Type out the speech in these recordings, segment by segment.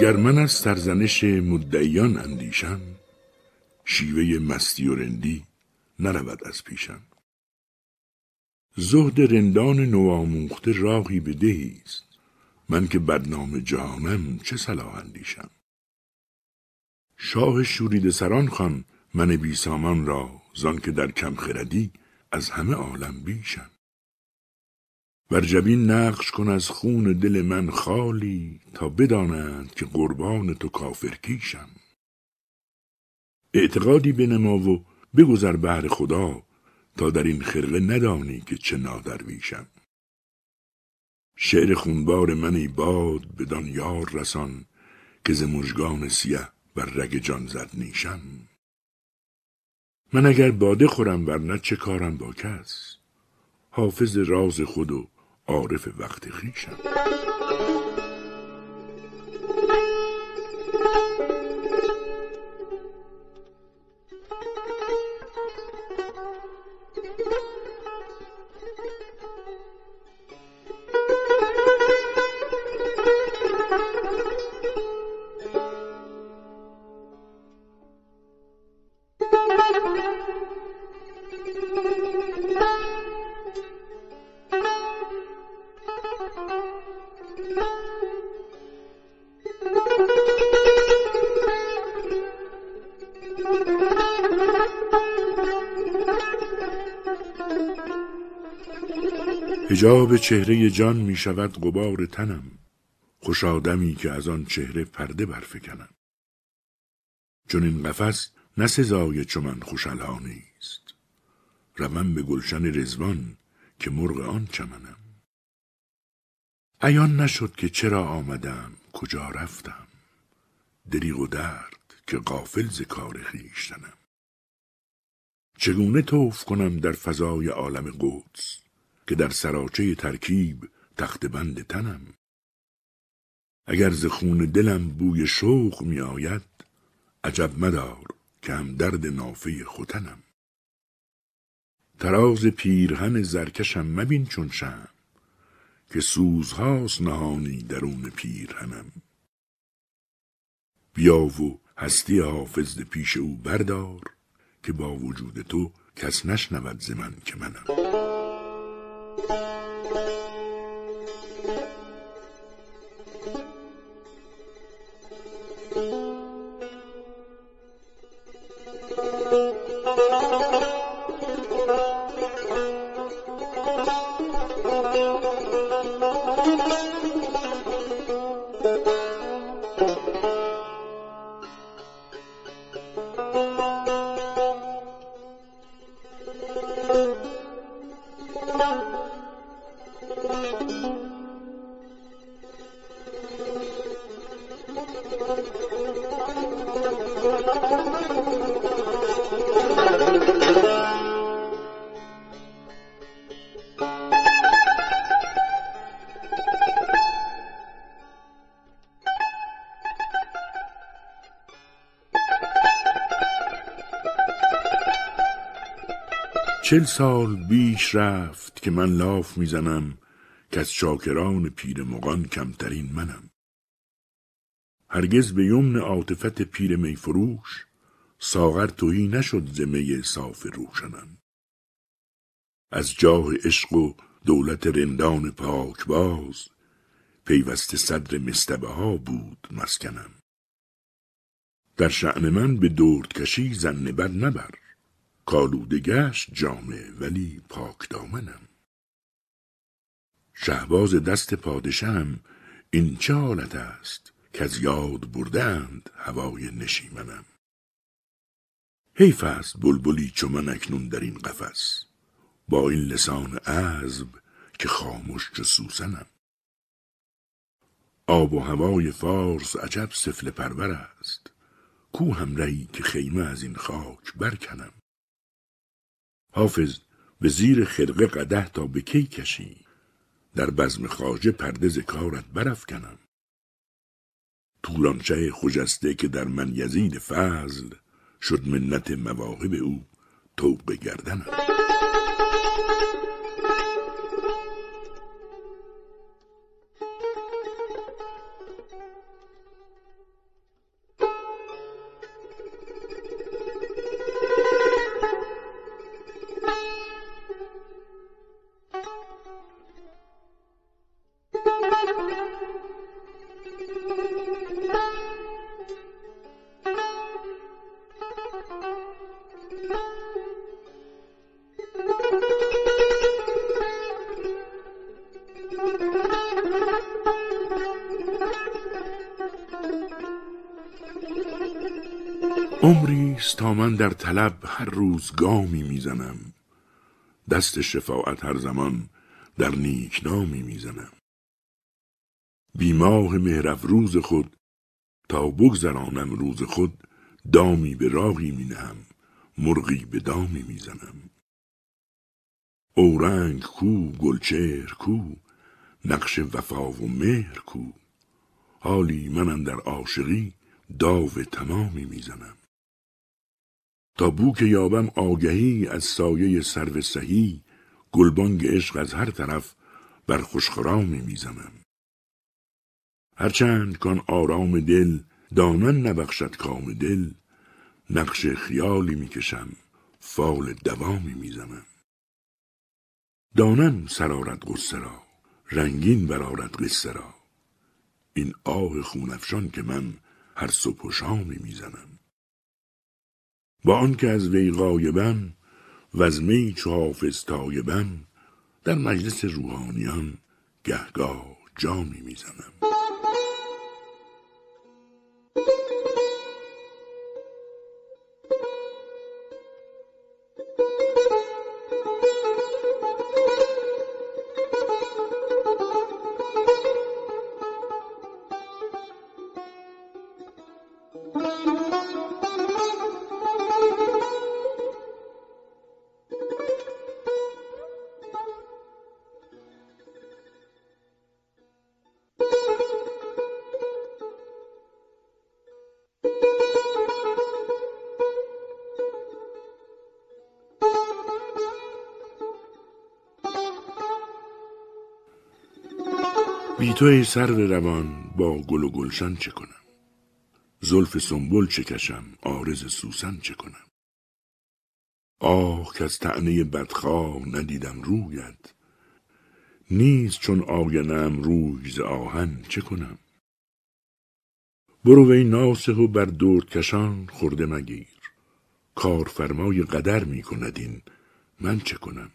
گر من از سرزنش مدعیان اندیشم شیوه مستی و رندی نرود از پیشم. زهد رندان نوآموخته راهی به دهی است. من که بدنام جهانم چه صلاح اندیشم؟ شاه شورید سران خان من بی سامان را زان که در کم خردی از همه عالم بیشم. بر جبین نقش کن از خون دل من خالی تا بدانند که قربان تو کافر کیشم. اعتقادی بنما و بگذر بهر خدا تا در این خرقه ندانی که چه نادرویشم. شعر خونبار من ای باد بدان یار رسان که ز مژگان سیه بر رگ جان زد نیشم. من اگر باده خورم ورنه چه کارم با کس؟ حافظ راز خود عارف وقت خیشم حجاب چهره جان می شود غبار تنم. خوش آدمی که از آن چهره پرده برفکنم. چون این قفس نه سزای چو من است روم به گلشن رزوان که مرغ آن چمنم. عیان نشد که چرا آمدم کجا رفتم؟ دریغ و درد که غافل ز کار خویشتنم. چگونه توف کنم در فضای عالم قدس؟ که در سراچه ترکیب تخت بند تنم. اگر ز خون دلم بوی شوق می آید عجب مدار که هم درد نافه ختنم. تراز پیرهن زرکشم مبین چون شم که سوزهاست نهانی درون پیرهنم. بیا و هستی حافظ پیش او بردار که با وجود تو کس نشنود ز من که منم. thank you چل سال بیش رفت که من لاف می‌زنم که از شاکران پیر مغان کمترین منم. هرگز به یمن عاطفت پیر میفروش ساغر توهی نشد ز می صاف روشنم. از جاه عشق و دولت رندان پاکباز پیوسته صدر مستبه ها بود مسکنم. در شعن من به درد کشی زن بد نبر. کالوده گشت جامه ولی پاک دامنم. شهباز دست پادشم این چه حالت است که از یاد بردند هوای نشیمنم؟ حیف است بلبلی چو من اکنون در این قفس با این لسان عذب که خاموش چو سوسنم. آب و هوای فارس عجب سفل پرور است کو هم رهی که خیمه از این خاک برکنم؟ حافظ به زیر خرقه قده تا به کی کشی؟ در بزم خاجه پرده کارت برافکنم. تورانشه خجسته که در من یزید فضل شد منت مواهب او توق گردنم. است تا من در طلب هر روز گامی می‌زنم. دست شفاعت هر زمان در نیکنامی می‌زنم. بیماه روز خود تا بگذرانم روز خود دامی به راهی مینهم مرغی به دامی می‌زنم. اورنگ کو گلچهر کو نقش وفا و مهر کو حالی من در عاشقی داو تمامی می‌زنم. تا بو که یابم آگهی از سایه سرو سهی گلبانگ عشق از هر طرف بر خوشخرامی می‌زنم. هرچند کان آرام دل دامن نبخشد کام دل نقش خیالی می‌کشم فال دوامی می‌زنم. دانم سرارت قصه را رنگین برارد قصه را. این آه خونفشان که من هر صبح و شامی می‌زنم. با آنکه از وی غایبم و از می چو حافظ تایبم در مجلس روحانیان گهگاه جامی می‌زنم. تو ای سرو روان با گل و گلشن چه کنم؟ زلف سنبل چه کشم؟ آرز سوسن چه کنم؟ آه که از تعنی بدخواه ندیدم رویت. نیست چون آینم روی ز آهن چه کنم؟ برو وی ناسه و بر دورد کشان خورده مگیر. کارفرمای قدر می کند این من چه کنم؟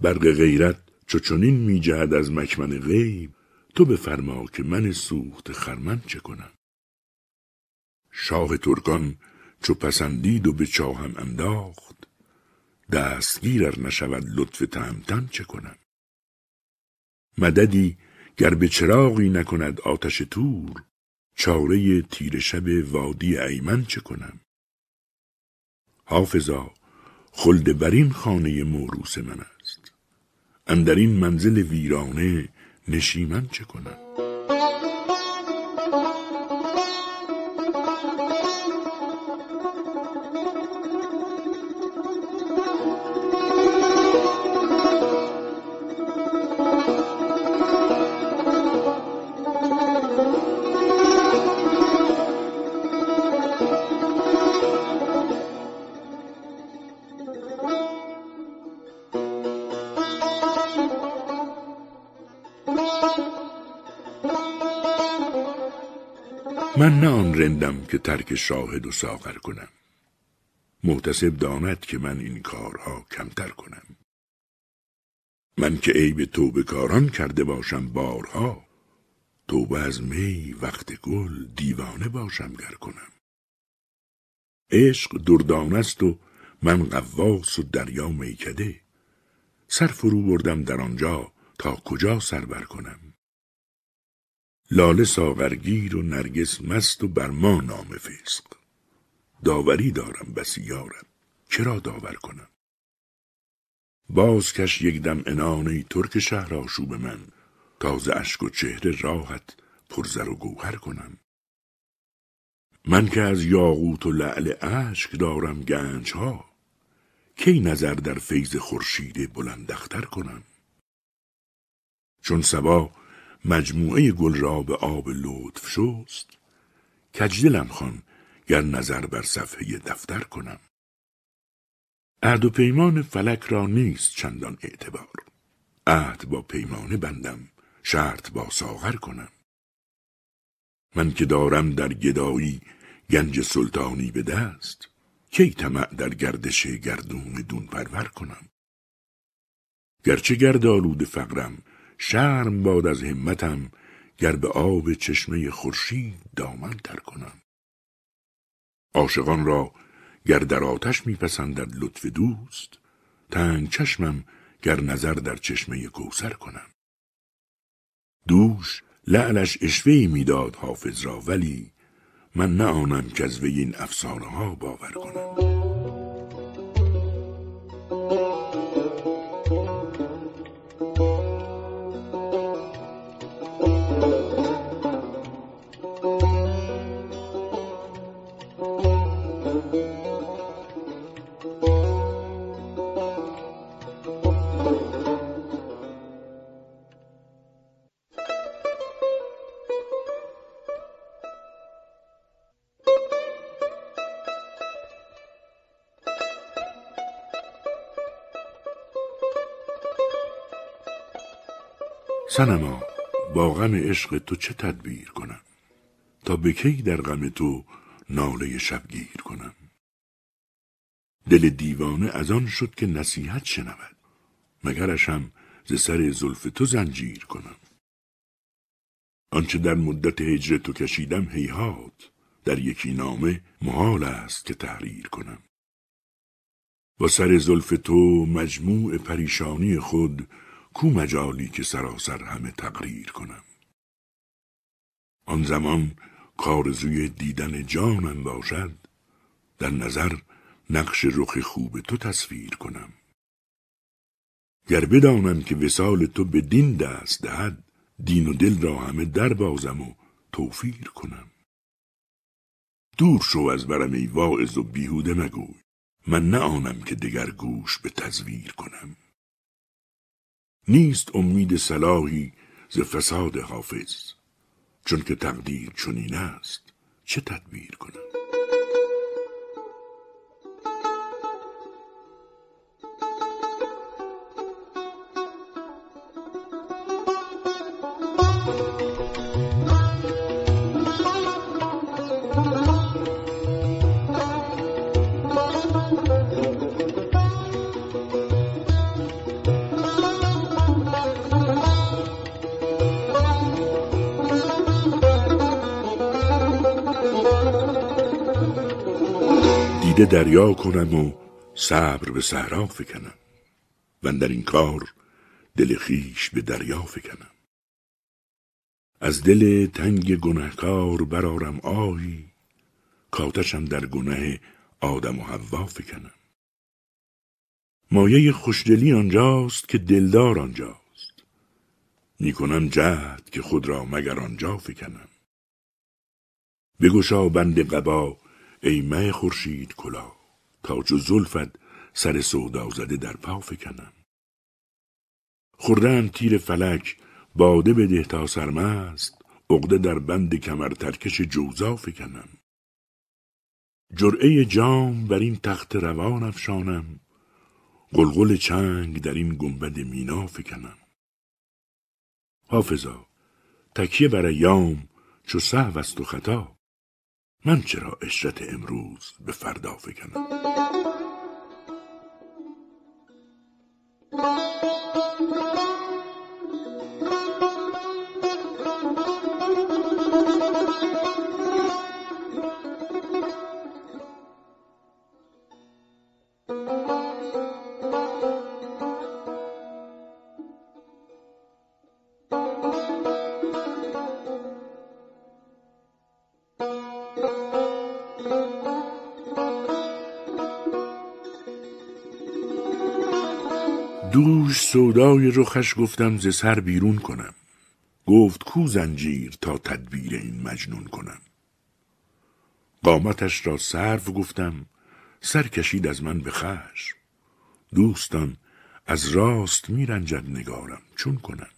برق غیرت چو می جهد از مکمن غیب تو بفرما که من سوخت خرمن چه کنم. شاه ترکان چو پسندید و به چاهم انداخت دستگیر ار نشود لطف تهمتن چه کنم؟ مددی گر به چراغی نکند آتش تور چاره تیر شب وادی ایمن چه کنم؟ حافظا خلد برین خانه موروس من اندر این منزل ویرانه نشیمن چه کنم من نه آن رندم که ترک شاهد و ساغر کنم. محتسب داند که من این کارها کمتر کنم. من که عیب توبه کاران کرده باشم بارها توبه از می وقت گل دیوانه باشم گر کنم. عشق دردان است و من قواس و دریا میکده. سر فرو بردم در آنجا تا کجا سر بر کنم؟ لاله ساغرگیر و نرگس مست و بر ما نام فسق. داوری دارم بسی یارم چرا داور کنم؟ بازکش یک دم انانه ترک شهر آشوب من. تازه اشک و چهره راحت پرزر و گوهر کنم. من که از یاقوت و لعل اشک دارم گنج ها کی نظر در فیض خورشید بلندختر کنم؟ چون سبا مجموعه گل را به آب لطف شست. کجدلم خان گر نظر بر صفحه دفتر کنم. عهد و پیمان فلک را نیست چندان اعتبار. عهد با پیمانه بندم شرط با ساغر کنم. من که دارم در گدایی گنج سلطانی به دست کی طمع در گردش گردون دون پرور کنم؟ گرچه گرد آلود فقرم شرم باد از همتم گر به آب چشمه خورشید دامن تر کنم. عاشقان را گر در آتش در لطف دوست تنگ چشمم گر نظر در چشمه کوسر کنم. دوش لعلش اشوهی می‌داد حافظ را ولی من نه آنم که از وی این افسانه ها باور کنم. سنما با غم عشق تو چه تدبیر کنم؟ تا به کی در غم تو ناله شبگیر کنم؟ دل دیوانه از آن شد که نصیحت شنود مگرش هم ز سر زلف تو زنجیر کنم. آنچه در مدت هجر تو کشیدم هیهات در یکی نامه محال است که تحریر کنم. با سر زلف تو مجموع پریشانی خود کو مجالی که سراسر همه تقریر کنم. آن زمان کارزوی دیدن جانم باشد در نظر نقش رخ خوب تو تصویر کنم. گر بدانم که وسال تو به دین دست دهد دین و دل را همه در بازم و توفیر کنم. دور شو از برم ای واعظ و بیهوده مگوی من نه آنم که دگر گوش به تزویر کنم. نیست امید صلاحی ز فساد حافظ چون که تقدیر چنین است چه تدبیر کنم دیده دریا کنم و صبر به صحرا فکنم. و در این کار دل خیش به دریا فکنم. از دل تنگ گنهکار برارم آهی کاتشم در گنه آدم و حوا فکنم. مایه خوشدلی آنجاست که دلدار آنجاست. می‌کنم جهد که خود را مگر آنجا فکنم. بگشا بند قبا ای مه خورشید کلا تا چو زلفت سر سودا زده در پا فکنم. خوردم تیر فلک باده بده تا سرمست عقده در بند کمر ترکش جوزا فکنم. جرعه جام بر این تخت روان افشانم قلقل چنگ در این گنبد مینا فکنم. حافظا تکیه بر ایام چو سهو است و خطا. من چرا اشرت امروز به فردا فکنم سودای رخش گفتم ز سر بیرون کنم. گفت کو زنجیر تا تدبیر این مجنون کنم. قامتش را سرو گفتم سر کشید از من به خشم. دوستان از راست میرنجد نگارم چون کنم؟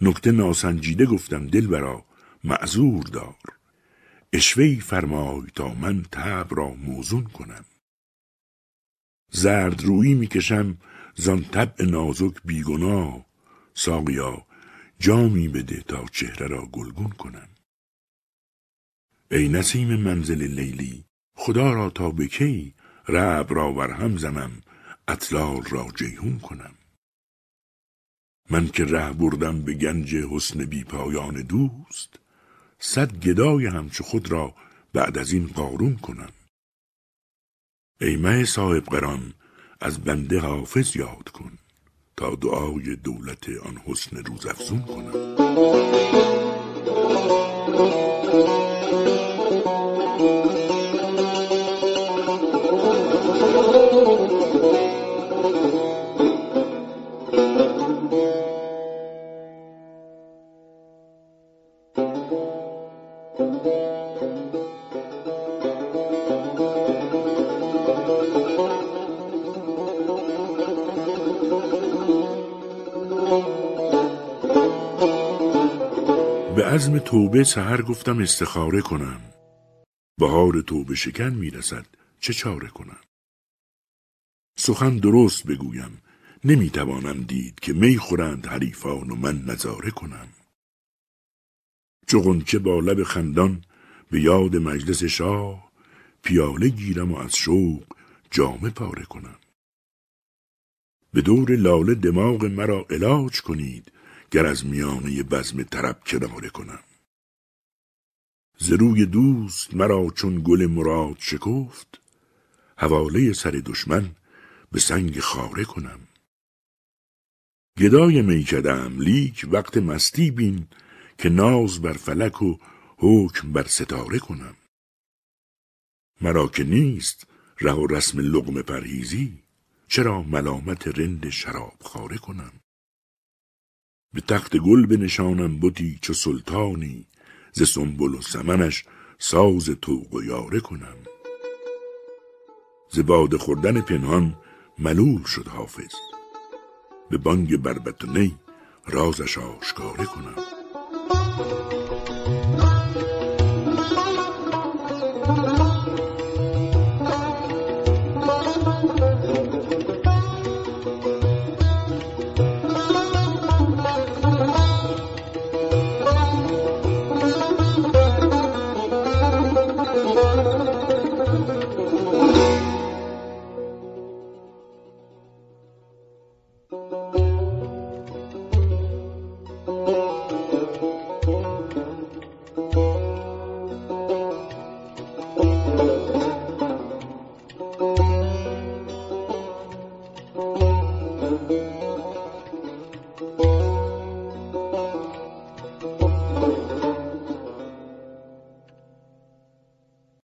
نکته ناسنجیده گفتم دل برا معذور دار. اشوهی فرمای تا من تب را موزون کنم. زرد رویی می‌کشم زان طبع نازک بیگناه. ساقیا جامی بده تا چهره را گلگون کنم. ای نسیم منزل لیلی خدا را تا به کی رب را ورهم زنم اطلال را جیهون کنم. من که ره بردم به گنج حسن بی پایان دوست صد گدای همچو خود را بعد از این قارون کنم. ای مه صاحب قران از بنده حافظ یاد کن تا دعای دولت آن حسن روز افزون کنم. عزم توبه سهر گفتم استخاره کنم. بهار توبه شکن می‌رسد چه چاره کنم؟ سخن درست بگویم نمی‌توانم دید که می خورند حریفان و من نظاره کنم. چو که با لب خندان به یاد مجلس شاه پیاله گیرم و از شوق جامه پاره کنم. به دور لاله دماغ مرا علاج کنید گر از میانه بزم طرب کناره کنم؟ ز روی دوست مرا چون گل مراد شکفت حواله سر دشمن به سنگ خاره کنم. گدای می کدم لیک وقت مستی بین که ناز بر فلک و حکم بر ستاره کنم. مرا که نیست ره و رسم لغم پرهیزی چرا ملامت رند شراب خاره کنم؟ به تخت گل بنشانم بودی چو سلطانی ز سنبل و سمنش ساز توق و یاره کنم. ز باد خوردن پنهان ملول شد حافظ به بانگ بربط و نی رازش آشکاره کنم.